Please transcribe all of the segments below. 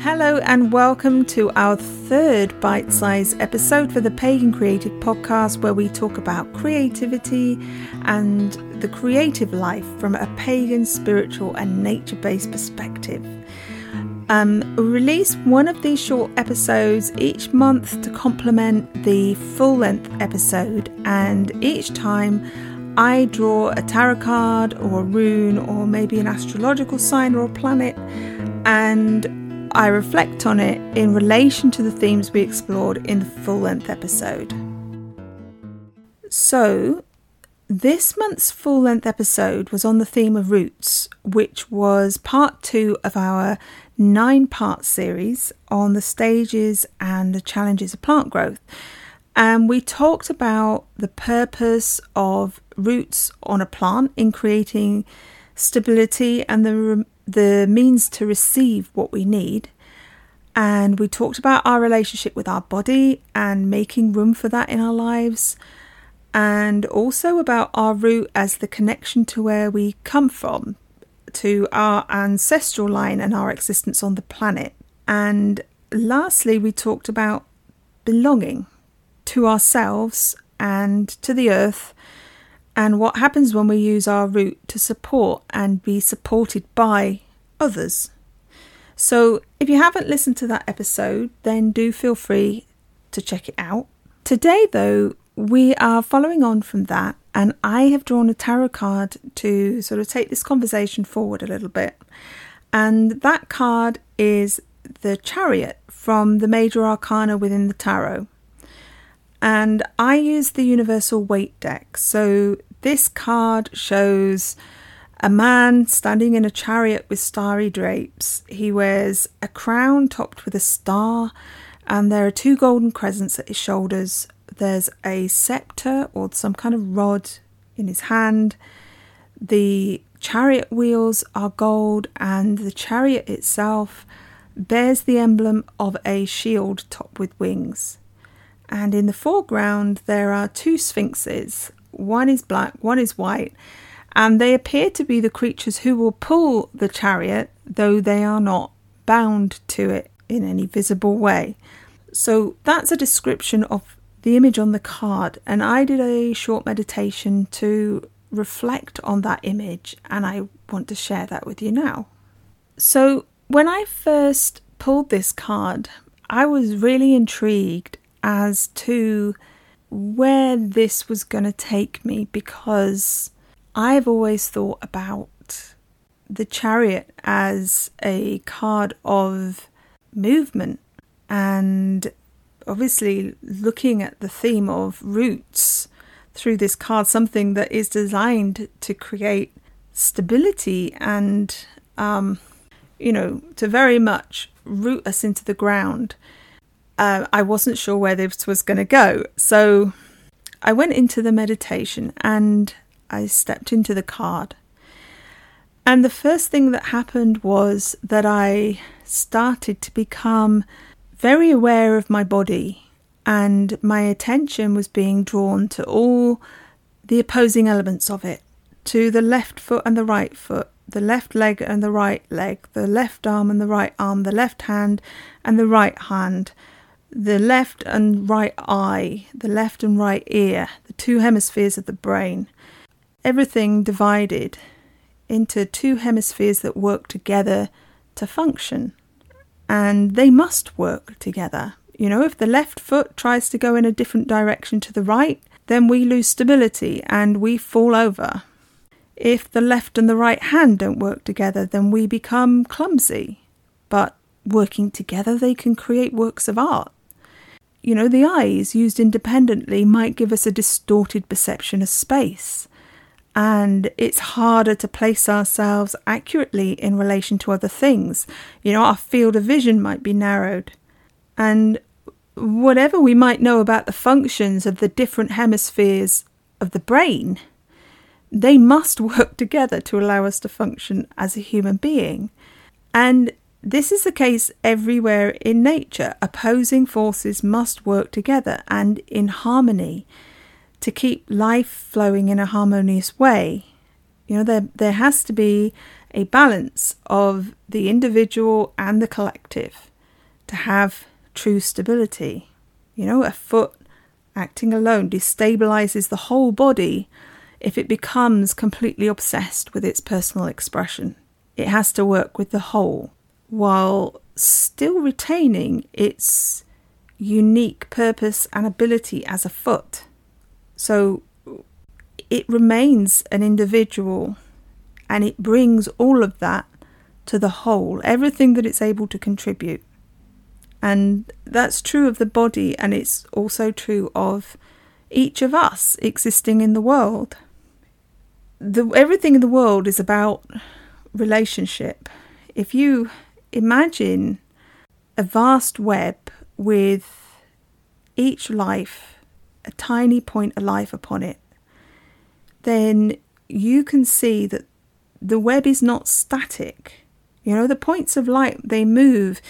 Hello, and welcome to our third bite sized episode for the Pagan Creative Podcast, where we talk about creativity and the creative life from a pagan, spiritual, and nature based perspective. Um, we release one of these short episodes each month to complement the full length episode, and each time I draw a tarot card or a rune or maybe an astrological sign or a planet, and I reflect on it in relation to the themes we explored in the full length episode. So, this month's full length episode was on the theme of roots, which was part two of our nine part series on the stages and the challenges of plant growth. And we talked about the purpose of roots on a plant in creating stability and the, the means to receive what we need. And we talked about our relationship with our body and making room for that in our lives. And also about our root as the connection to where we come from, to our ancestral line and our existence on the planet. And lastly, we talked about belonging to ourselves and to the earth, and what happens when we use our root to support and be supported by others. So, if you haven't listened to that episode, then do feel free to check it out. Today, though, we are following on from that, and I have drawn a tarot card to sort of take this conversation forward a little bit. And that card is the Chariot from the Major Arcana within the Tarot and I use the Universal Waite deck. So this card shows a man standing in a chariot with starry drapes. He wears a crown topped with a star, and there are two golden crescents at his shoulders. There's a scepter or some kind of rod in his hand. The chariot wheels are gold, and the chariot itself bears the emblem of a shield topped with wings and in the foreground there are two sphinxes. One is black, one is white, and they appear to be the creatures who will pull the chariot, though they are not bound to it in any visible way. So that's a description of the image on the card, and I did a short meditation to reflect on that image, and I want to share that with you now. So, when I first pulled this card, I was really intrigued as to where this was going to take me because I've always thought about the chariot as a card of movement and obviously looking at the theme of roots through this card, something that is designed to create stability and, um, you know, to very much root us into the ground uh, I wasn't sure where this was going to go. So I went into the meditation and I stepped into the card. And the first thing that happened was that I started to become very aware of my body, and my attention was being drawn to all the opposing elements of it to the left foot and the right foot, the left leg and the right leg, the left arm and the right arm, the left hand and the right hand, the left and right eye, the left and right ear, the two hemispheres of the brain, everything divided into two hemispheres that work together to function. And they must work together. You know, if the left foot tries to go in a different direction to the right, then we lose stability and we fall over. If the left and the right hand don't work together, then we become clumsy. But working together, they can create works of art. You know, the eyes used independently might give us a distorted perception of space, and it's harder to place ourselves accurately in relation to other things. You know, our field of vision might be narrowed. And whatever we might know about the functions of the different hemispheres of the brain, they must work together to allow us to function as a human being. And this is the case everywhere in nature. Opposing forces must work together and in harmony to keep life flowing in a harmonious way. You know, there, there has to be a balance of the individual and the collective to have true stability. You know, a foot acting alone destabilizes the whole body if it becomes completely obsessed with its personal expression. It has to work with the whole while still retaining its unique purpose and ability as a foot. So it remains an individual and it brings all of that to the whole, everything that it's able to contribute. And that's true of the body, and it's also true of each of us existing in the world. The, everything in the world is about relationship. If you imagine a vast web with each life, a tiny point of life upon it, then you can see that the web is not static. You know, the points of light, they move,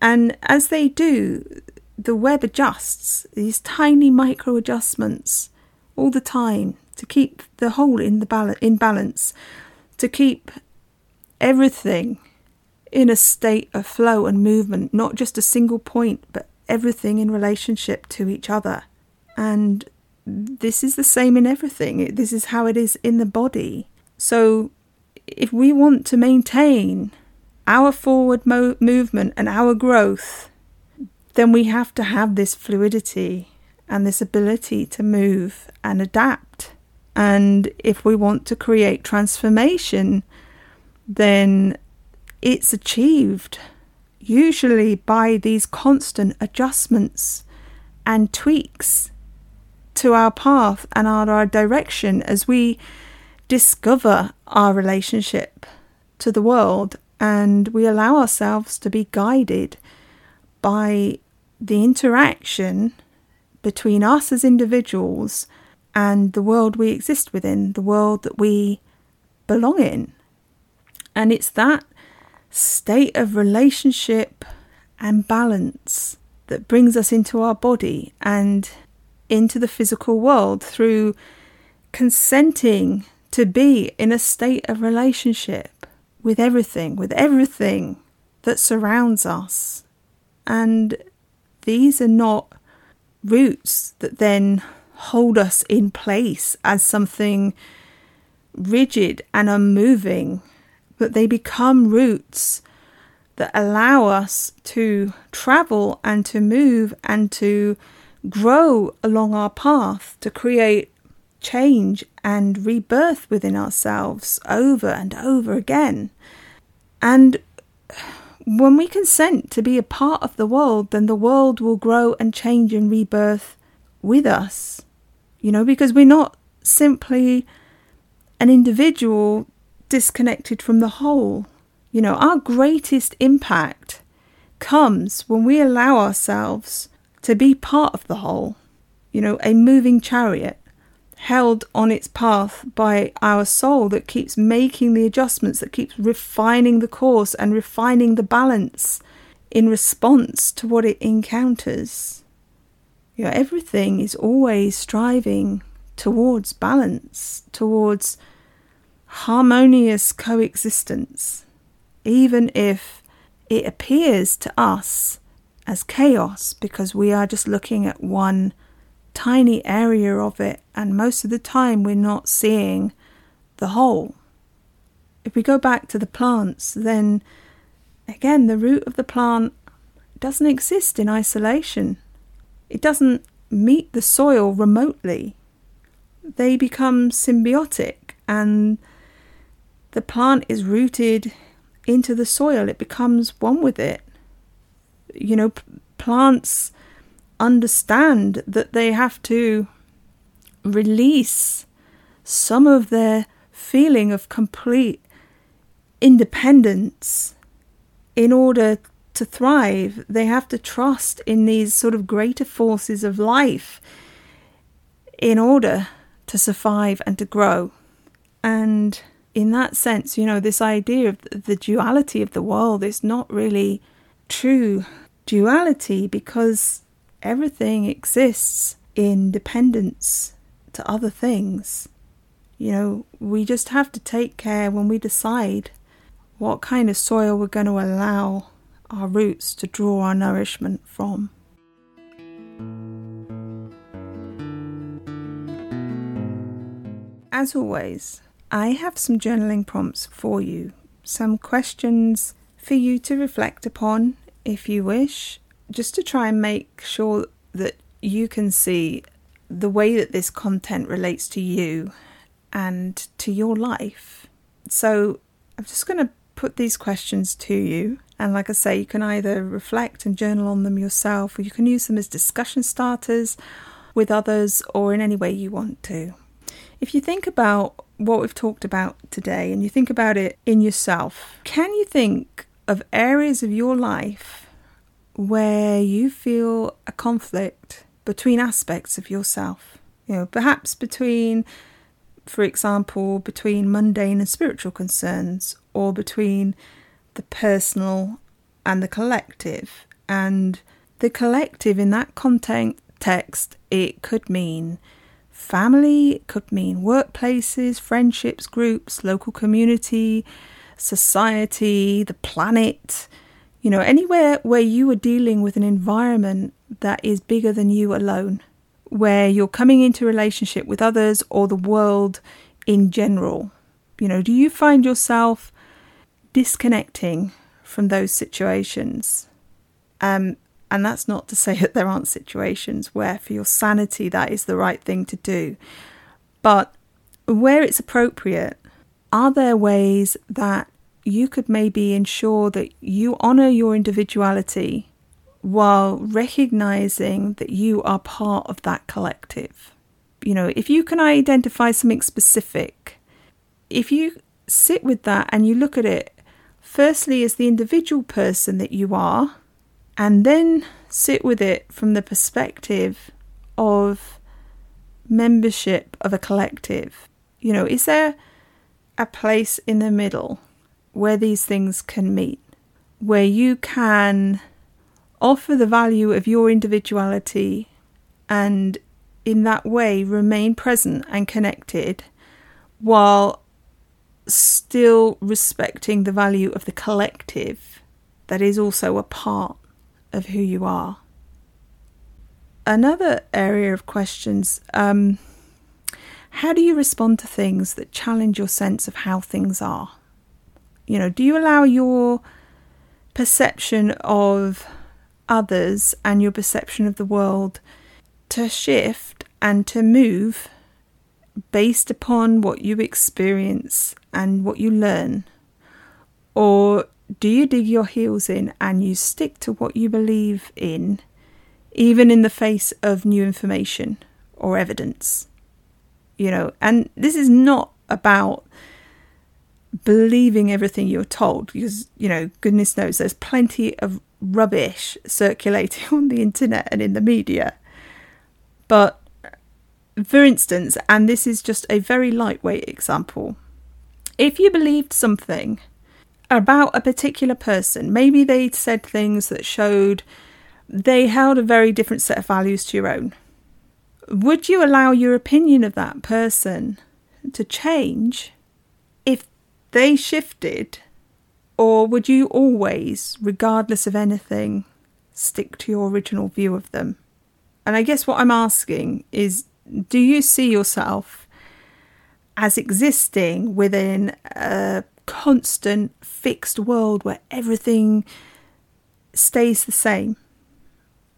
and as they do, the web adjusts, these tiny micro adjustments all the time to keep the whole in the bal- in balance, to keep everything in a state of flow and movement, not just a single point, but everything in relationship to each other. And this is the same in everything. This is how it is in the body. So, if we want to maintain our forward mo- movement and our growth, then we have to have this fluidity and this ability to move and adapt. And if we want to create transformation, then it's achieved usually by these constant adjustments and tweaks to our path and our, our direction as we discover our relationship to the world and we allow ourselves to be guided by the interaction between us as individuals and the world we exist within, the world that we belong in. And it's that state of relationship and balance that brings us into our body and into the physical world through consenting to be in a state of relationship with everything, with everything that surrounds us. And these are not roots that then hold us in place as something rigid and unmoving, but they become roots that allow us to travel and to move and to grow along our path to create change and rebirth within ourselves over and over again. And when we consent to be a part of the world, then the world will grow and change and rebirth with us. You know, because we're not simply an individual disconnected from the whole. You know, our greatest impact comes when we allow ourselves to be part of the whole. You know, a moving chariot held on its path by our soul that keeps making the adjustments, that keeps refining the course and refining the balance in response to what it encounters. You know, everything is always striving towards balance, towards harmonious coexistence, even if it appears to us as chaos because we are just looking at one tiny area of it, and most of the time we're not seeing the whole. If we go back to the plants, then again, the root of the plant doesn't exist in isolation, it doesn't meet the soil remotely. They become symbiotic, and the plant is rooted into the soil, it becomes one with it. You know, plants understand that they have to release some of their feeling of complete independence in order to thrive. They have to trust in these sort of greater forces of life in order to survive and to grow. And in that sense, you know, this idea of the duality of the world is not really true duality because everything exists in dependence to other things. You know, we just have to take care when we decide what kind of soil we're going to allow our roots to draw our nourishment from. As always, I have some journaling prompts for you, some questions for you to reflect upon if you wish, just to try and make sure that you can see the way that this content relates to you and to your life. So, I'm just going to put these questions to you. And like I say, you can either reflect and journal on them yourself, or you can use them as discussion starters with others, or in any way you want to. If you think about what we've talked about today and you think about it in yourself, can you think of areas of your life where you feel a conflict between aspects of yourself? You know, perhaps between, for example, between mundane and spiritual concerns, or between the personal and the collective. And the collective in that context, it could mean family, could mean workplaces, friendships, groups, local community, society, the planet, you know, anywhere where you are dealing with an environment that is bigger than you alone, where you're coming into relationship with others or the world in general. You know, do you find yourself disconnecting from those situations? Um, and that's not to say that there aren't situations where, for your sanity, that is the right thing to do. But where it's appropriate, are there ways that you could maybe ensure that you honour your individuality while recognizing that you are part of that collective? You know, if you can identify something specific, if you sit with that and you look at it firstly as the individual person that you are and then sit with it from the perspective of membership of a collective. You know, is there a place in the middle where these things can meet, where you can offer the value of your individuality and in that way remain present and connected while still respecting the value of the collective that is also a part of who you are. Another area of questions um, how do you respond to things that challenge your sense of how things are? You know, do you allow your perception of others and your perception of the world to shift and to move based upon what you experience and what you learn? Or do you dig your heels in and you stick to what you believe in, even in the face of new information or evidence? You know, and this is not about believing everything you're told because, you know, goodness knows there's plenty of rubbish circulating on the internet and in the media. But for instance, and this is just a very lightweight example, if you believed something about a particular person. Maybe they said things that showed they held a very different set of values to your own. Would you allow your opinion of that person to change if they shifted? Or would you always, regardless of anything, stick to your original view of them? And I guess what I'm asking is do you see yourself as existing within a constant fixed world where everything stays the same?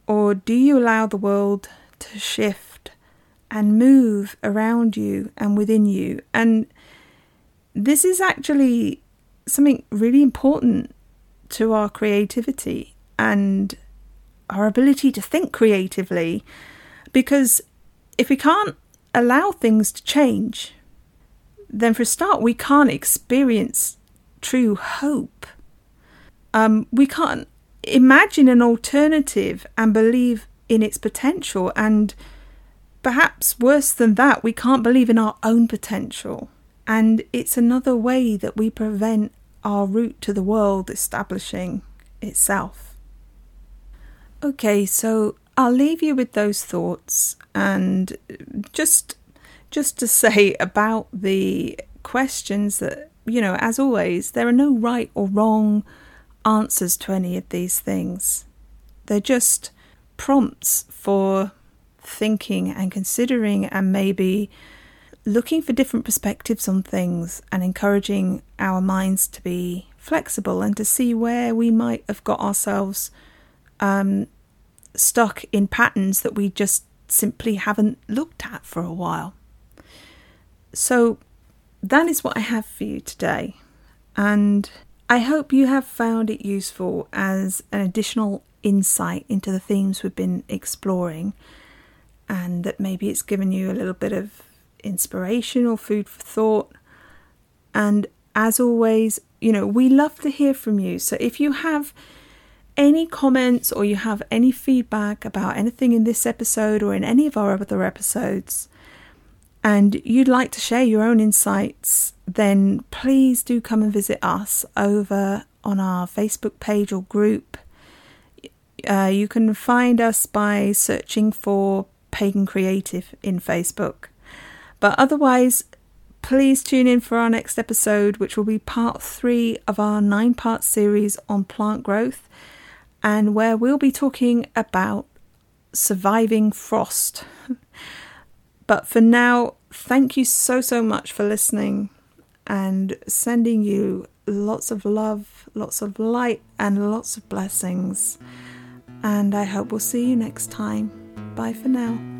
Or do you allow the world to shift and move around you and within you? And this is actually something really important to our creativity and our ability to think creatively because if we can't allow things to change, then for a start, we can't experience true hope. Um, we can't imagine an alternative and believe in its potential. And perhaps worse than that, we can't believe in our own potential. And it's another way that we prevent our root to the world establishing itself. Okay, so I'll leave you with those thoughts and just just to say about the questions that, you know, as always, there are no right or wrong answers to any of these things. They're just prompts for thinking and considering and maybe looking for different perspectives on things and encouraging our minds to be flexible and to see where we might have got ourselves um, stuck in patterns that we just simply haven't looked at for a while. So, that is what I have for you today. And I hope you have found it useful as an additional insight into the themes we've been exploring, and that maybe it's given you a little bit of inspiration or food for thought. And as always, you know, we love to hear from you. So if you have any comments or you have any feedback about anything in this episode or in any of our other episodes, and you'd like to share your own insights, then please do come and visit us over on our Facebook page or group. Uh, you can find us by searching for Pagan Creative in Facebook. But otherwise, please tune in for our next episode, which will be part three of our nine part series on plant growth, and where we'll be talking about surviving frost. but for now, thank you so, so much for listening and sending you lots of love, lots of light, and lots of blessings. And I hope we'll see you next time. Bye for now.